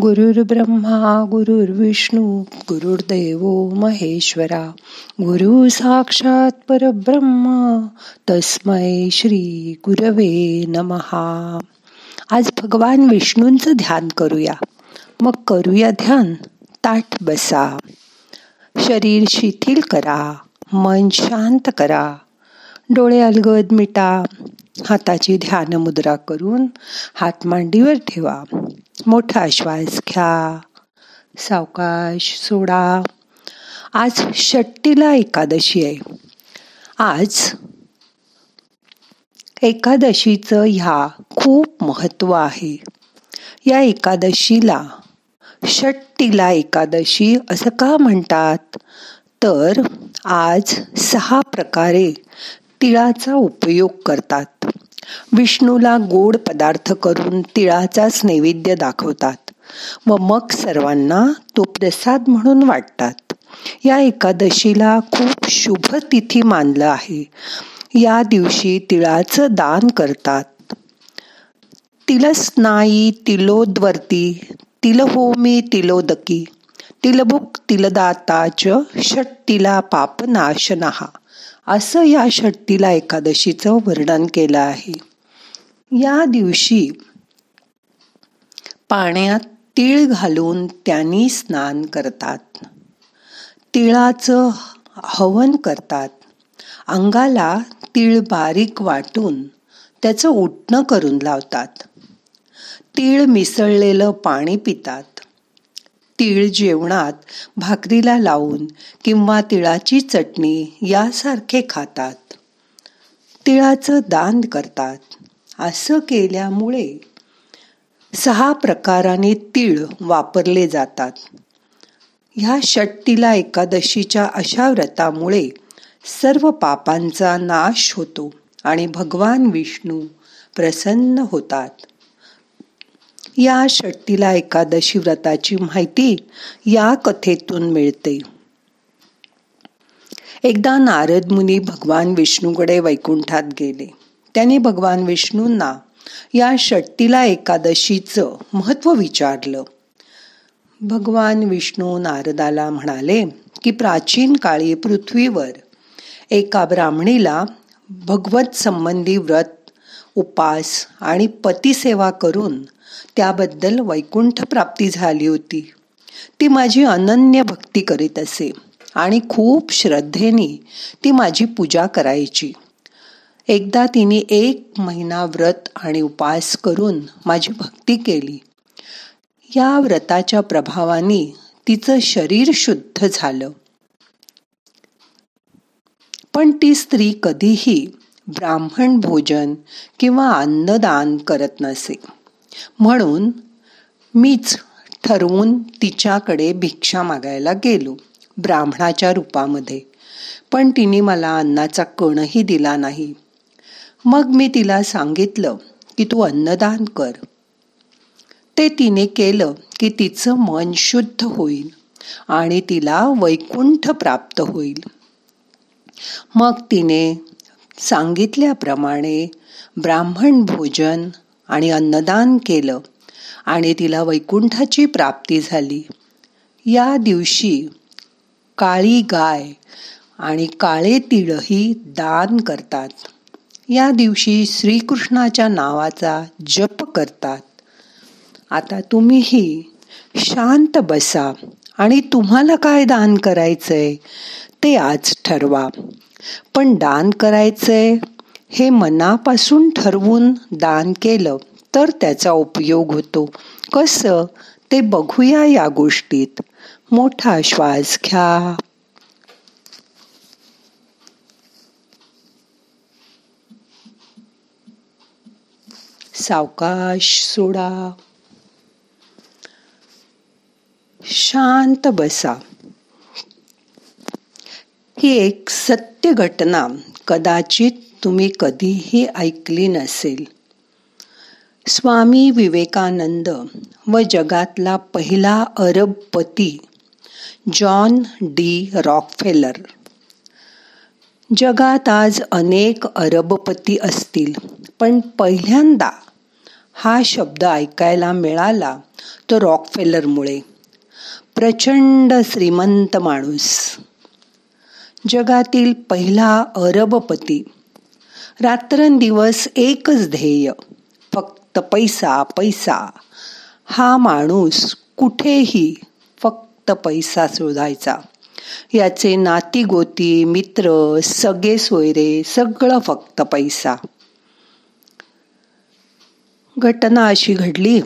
गुरुर् ब्रह्मा गुरुर्विष्णू गुरुर्देव महेश्वरा. गुरु साक्षात परब्रह्म तस्मै श्री गुरवे नमहा. आज भगवान विष्णूंचं ध्यान करूया. मग करूया ध्यान. ताठ बसा. शरीर शिथिल करा. मन शांत करा. डोळे अलगद मिटा. हाताची ध्यान मुद्रा करून हात मांडीवर ठेवा. मोठा श्वास घ्या सावकाश सोडा. आज षट्टीला एकादशी आहे. आज एकादशीचं ह्या खूप महत्त्व आहे. या एकादशीला षट्टीला एकादशी असं का म्हणतात? तर आज सहा प्रकारे तिळाचा उपयोग करतात. विष्णूला गोड पदार्थ करून तिळाचाच नैवेद्य दाखवतात व मग सर्वांना तो प्रसाद म्हणून वाटतात. या एकादशीला खूप शुभ तिथी मानलं आहे. या दिवशी तिळाचं दान करतात. तिलस्नायी तिलोद्वर्ती तिलहोमी तिलोदकी तिलभुक तिलदाताच षट्टिला पापनाशनहा असं या षट्टीला एकादशीचं वर्णन केलं आहे. या दिवशी पाण्यात तीळ घालून त्यांनी स्नान करतात. तिळाचं हवन करतात. अंगाला तीळ बारीक वाटून त्याचं उठणं करून लावतात. तीळ मिसळलेलं पाणी पितात. तीळ जेवणात भाकरीला लावून किंवा तिळाची चटणी यासारखे खातात. तिळाचं दान करतात. असं केल्यामुळे सहा प्रकाराने तीळ वापरले जातात. ह्या षट्टीला एकादशीच्या अशा व्रतामुळे सर्व पापांचा नाश होतो आणि भगवान विष्णू प्रसन्न होतात. या षट्टीला एकादशी व्रताची माहिती या कथेतून मिळते. एकदा नारद मुनी भगवान विष्णूकडे वैकुंठात गेले. त्याने भगवान विष्णूंना या षट्टीला एकादशीचं महत्त्व विचारलं. भगवान विष्णू नारदाला म्हणाले की प्राचीन काळी पृथ्वीवर एका ब्राह्मणीला भगवत संबंधी व्रत उपास आणि पतिसेवा करून त्याबद्दल वैकुंठ प्राप्ती झाली होती. ती माझी अनन्य भक्ती करीत असे आणि खूप श्रद्धेने ती माझी पूजा करायची. एकदा तिने एक महिना व्रत आणि उपास करून माझी भक्ती केली. या व्रताच्या प्रभावाने तिचं शरीर शुद्ध झालं. पण ती स्त्री कधीही ब्राह्मण भोजन किंवा अन्नदान करत नसे. म्हणून मीच ठरवून तिच्याकडे भिक्षा मागायला गेलो ब्राह्मणाच्या रूपामध्ये. पण तिने मला अन्नाचा कणही दिला नाही. मग मी तिला सांगितलं की तू अन्नदान कर. ते तिने केलं की तिचं मन शुद्ध होईल आणि तिला वैकुंठ प्राप्त होईल. मग तिने सांगितल्याप्रमाणे ब्राह्मण भोजन आणि अन्नदान केलं आणि तिला वैकुंठाची प्राप्ती झाली. या दिवशी काळी गाय आणि काळे तिळही दान करतात. या दिवशी श्रीकृष्णाच्या नावाचा जप करतात. आता तुम्हीही शांत बसा आणि तुम्हाला काय दान करायचंय ते आज ठरवा. पण दान करायचंय हे मनापासून ठरवून दान केलं तर त्याचा उपयोग होतो. कसं? ते बघूया या गोष्टीत. मोठा श्वास घ्या. सावकाश सोडा. शांत बसा. ही एक सत्य घटना कदाचित तुम्ही कधीही ऐकली नसेल. स्वामी विवेकानंद व जगातला पहिला अरबपती जॉन डी रॉकफेलर. जगात आज अनेक अरबपती असतील पण पहिल्यांदा हा शब्द ऐकायला मिळाला तो रॉकफेलरमुळे. प्रचंड श्रीमंत माणूस. जगातील पहिला अरबपती रात्रंदिवस एकच ध्येय फक्त पैसा पैसा. हा माणूस कुठेही फक्त पैसा शोधायचा. याचे नाती गोती मित्र सगळे सोयरे सगळं फक्त पैसा. घटना अशी घडली.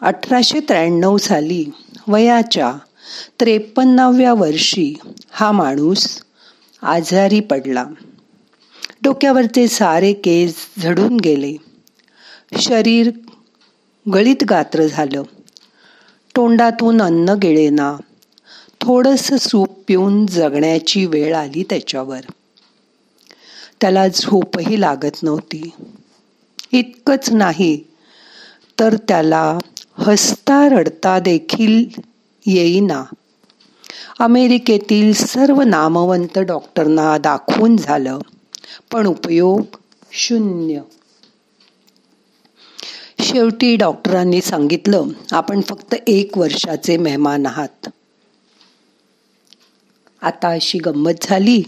अठराशे त्र्याण्णव साली वयाच्या त्रेपन्नाव्या वर्षी हा माणूस आजारी पडला. डोक्यावरचे सारे केस झडून गेले. शरीर गळीत गात्र झालं. तोंडातून अन्न गेळेना. थोडस सूप पिऊन जगण्याची वेळ आली त्याच्यावर. त्याला झोपही लागत नव्हती. इतकंच नाही तर त्याला हसता रडता देखील येईना. अमेरिकेतील सर्व नामवंत डॉक्टरना दाखवून झालं. पण उपयोग शून्य. शेवटी डॉक्टरांनी सांगितलं आपण फक्त एक वर्षाचे मेहमान आहात. आता अशी गंमत झाली.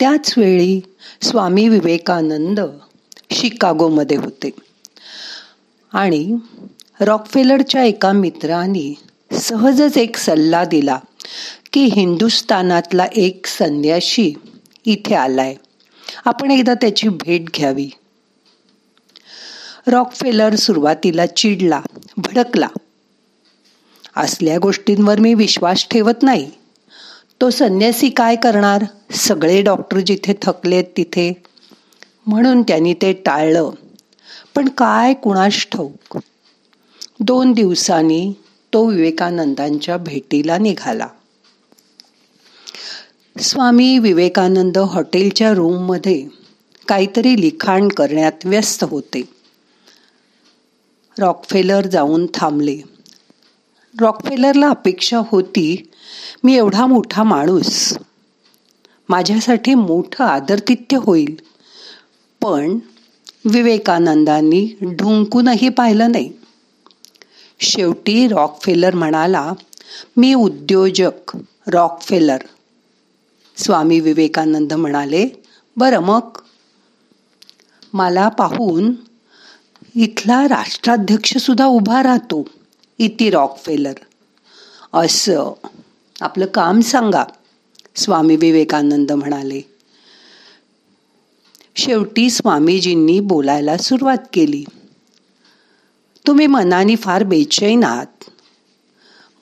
त्याच वेळी स्वामी विवेकानंद शिकागोमध्ये होते. आणि रॉकफेलरच्या एका मित्राने सहजच एक सल्ला दिला की हिंदुस्थानातला एक संन्याशी इथे आलाय. आपण एकदा त्याची भेट घ्यावी. रॉकफेलर सुरुवातीला चिडला भडकला. असल्या गोष्टींवर मी विश्वास ठेवत नाही. तो संन्यासी काय करणार? सगळे डॉक्टर जिथे थकलेत तिथे. म्हणून त्यांनी ते टाळलं. पण काय कुणाश ठाऊक? दोन दिवसांनी तो विवेकानंदांच्या भेटीला निघाला. स्वामी विवेकानंद हॉटेलच्या रूममध्ये काहीतरी लिखाण करण्यात व्यस्त होते. रॉकफेलर जाऊन थांबले. रॉकफेलरला अपेक्षा होती मी एवढा मोठा माणूस. माझ्यासाठी मोठं आदरतिथ्य होईल पण विवेकानंदांनी ढुंकूनही पाहिलं नाही. शेवटी रॉकफेलर म्हणाला मी उद्योजक रॉकफेलर. स्वामी विवेकानंद म्हणाले बरं मग मला पाहून इथला राष्ट्राध्यक्ष सुद्धा उभा राहतो इति रॉकफेलर असं आपलं काम सांगा स्वामी विवेकानंद म्हणाले. शेवटी स्वामीजींनी बोलायला सुरुवात केली. तुम्ही मनाने फार बेचैन आहात.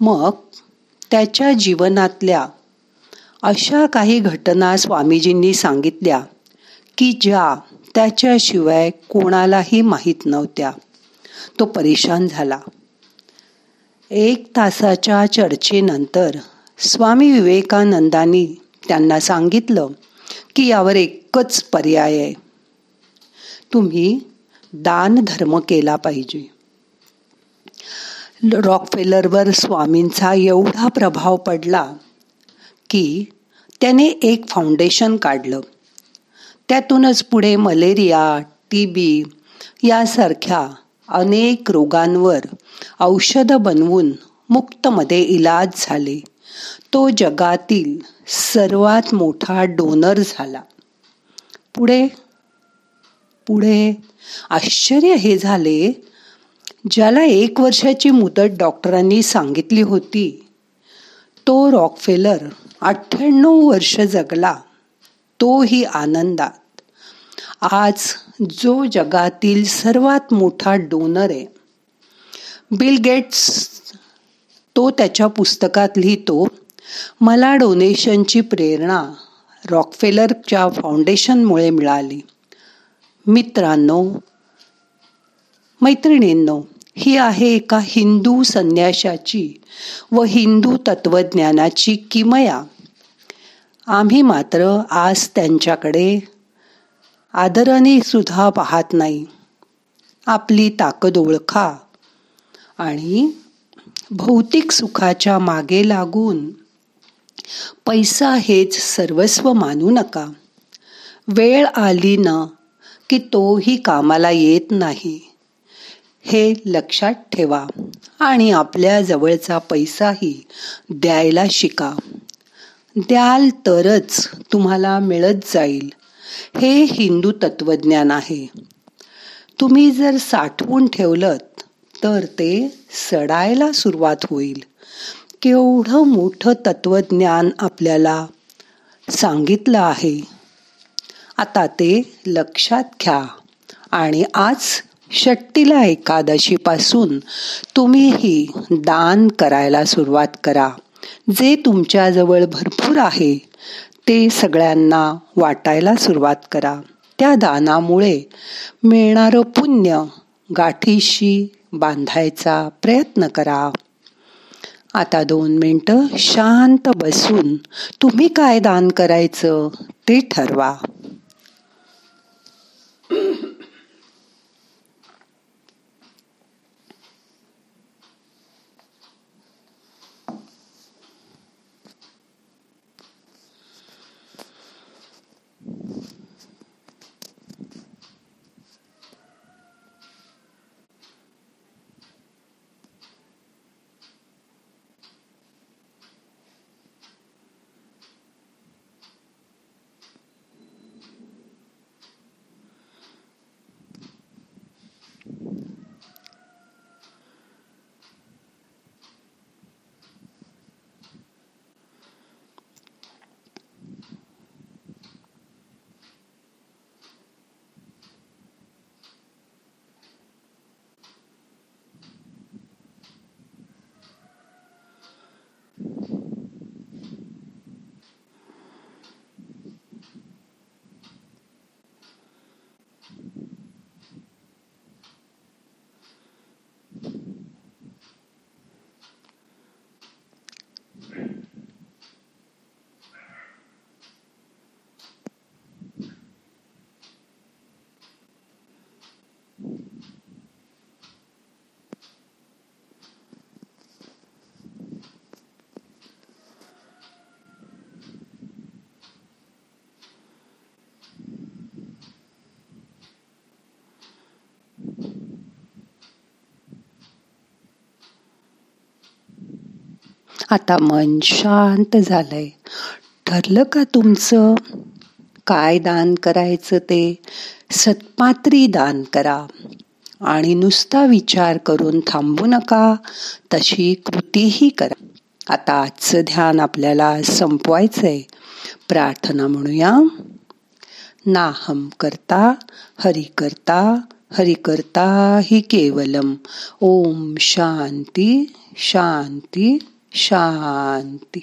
मग त्याच्या जीवनातल्या अशा काही घटना स्वामीजींनी सांगितल्या की ज्या त्याच्याशिवाय कोणालाही माहीत नव्हत्या. तो परेशान झाला. एक तासाच्या चर्चेनंतर स्वामी विवेकानंदांनी त्यांना सांगितलं की यावर एकच पर्याय आहे. तुम्ही दान धर्म केला पाहिजे. रॉकफेलरवर स्वामींचा एवढा प्रभाव पडला की त्याने एक फाउंडेशन काढलं. त्यातूनच पुढे मलेरिया टी बी यासारख्या अनेक रोगांवर औषधं बनवून मुक्तमध्ये इलाज झाले. तो जगातील सर्वात मोठा डोनर झाला. पुढे पुढे आश्चर्य हे झाले. ज्याला एक वर्षाची मुदत डॉक्टरांनी सांगितली होती तो रॉकफेलर अठ्ठ्याण्णव वर्ष जगला तोही आनंदात. आज जो जगातील सर्वात मोठा डोनर आहे बिल गेट्स तो त्याच्या पुस्तकात लिहितो मला डोनेशनची प्रेरणा रॉकफेलरच्या फाउंडेशनमुळे मिळाली. मित्रांनो मैत्रिणींनो ही आहे एका हिंदू संन्याशाची व हिंदू तत्वज्ञानाची किमया. आम्ही मात्र आज त्यांच्याकडे आदराने सुद्धा पाहत नाही. आपली ताकद ओळखा आणि भौतिक सुखाच्या मागे लागून पैसा हेच सर्वस्व मानू नका. वेळ आली ना की तोही कामाला येत नाही. हे लक्षात ठेवा. आणि आपल्या जवळचा पैसाही द्यायला शिका. द्याल तरच तुम्हाला मिळत जाईल. हे हिंदू तत्वज्ञान आहे. तुम्ही जर साठवून ठेवलं तर ते सडायला सुरुवात होईल. केवढं मोठं तत्वज्ञान आपल्याला सांगितलं आहे. आता ते लक्षात घ्या. आणि आज षट्टीला एकादशीपासून तुम्हीही दान करायला सुरुवात करा. जे तुमच्याजवळ भरपूर आहे ते सगळ्यांना वाटायला सुरुवात करा. त्या दानामुळे मिळणारं पुण्य गाठीशी बांधायचा प्रयत्न करा. आता दोन मिनटं शांत बसून तुम्ही काय दान करायचं ते ठरवा. आता मन शांत झालंय. ठरलं का तुमचं? काय दान करायचं ते? सत्पात्री दान करा. आणि नुसता विचार करून थांबू नका. तशी कृतीही करा. आता आजचं ध्यान आपल्याला संपवायचंय. प्रार्थना म्हणूया. नाहम करता हरि करता हरि करता हि केवलम. ओम शांती शांती. शांती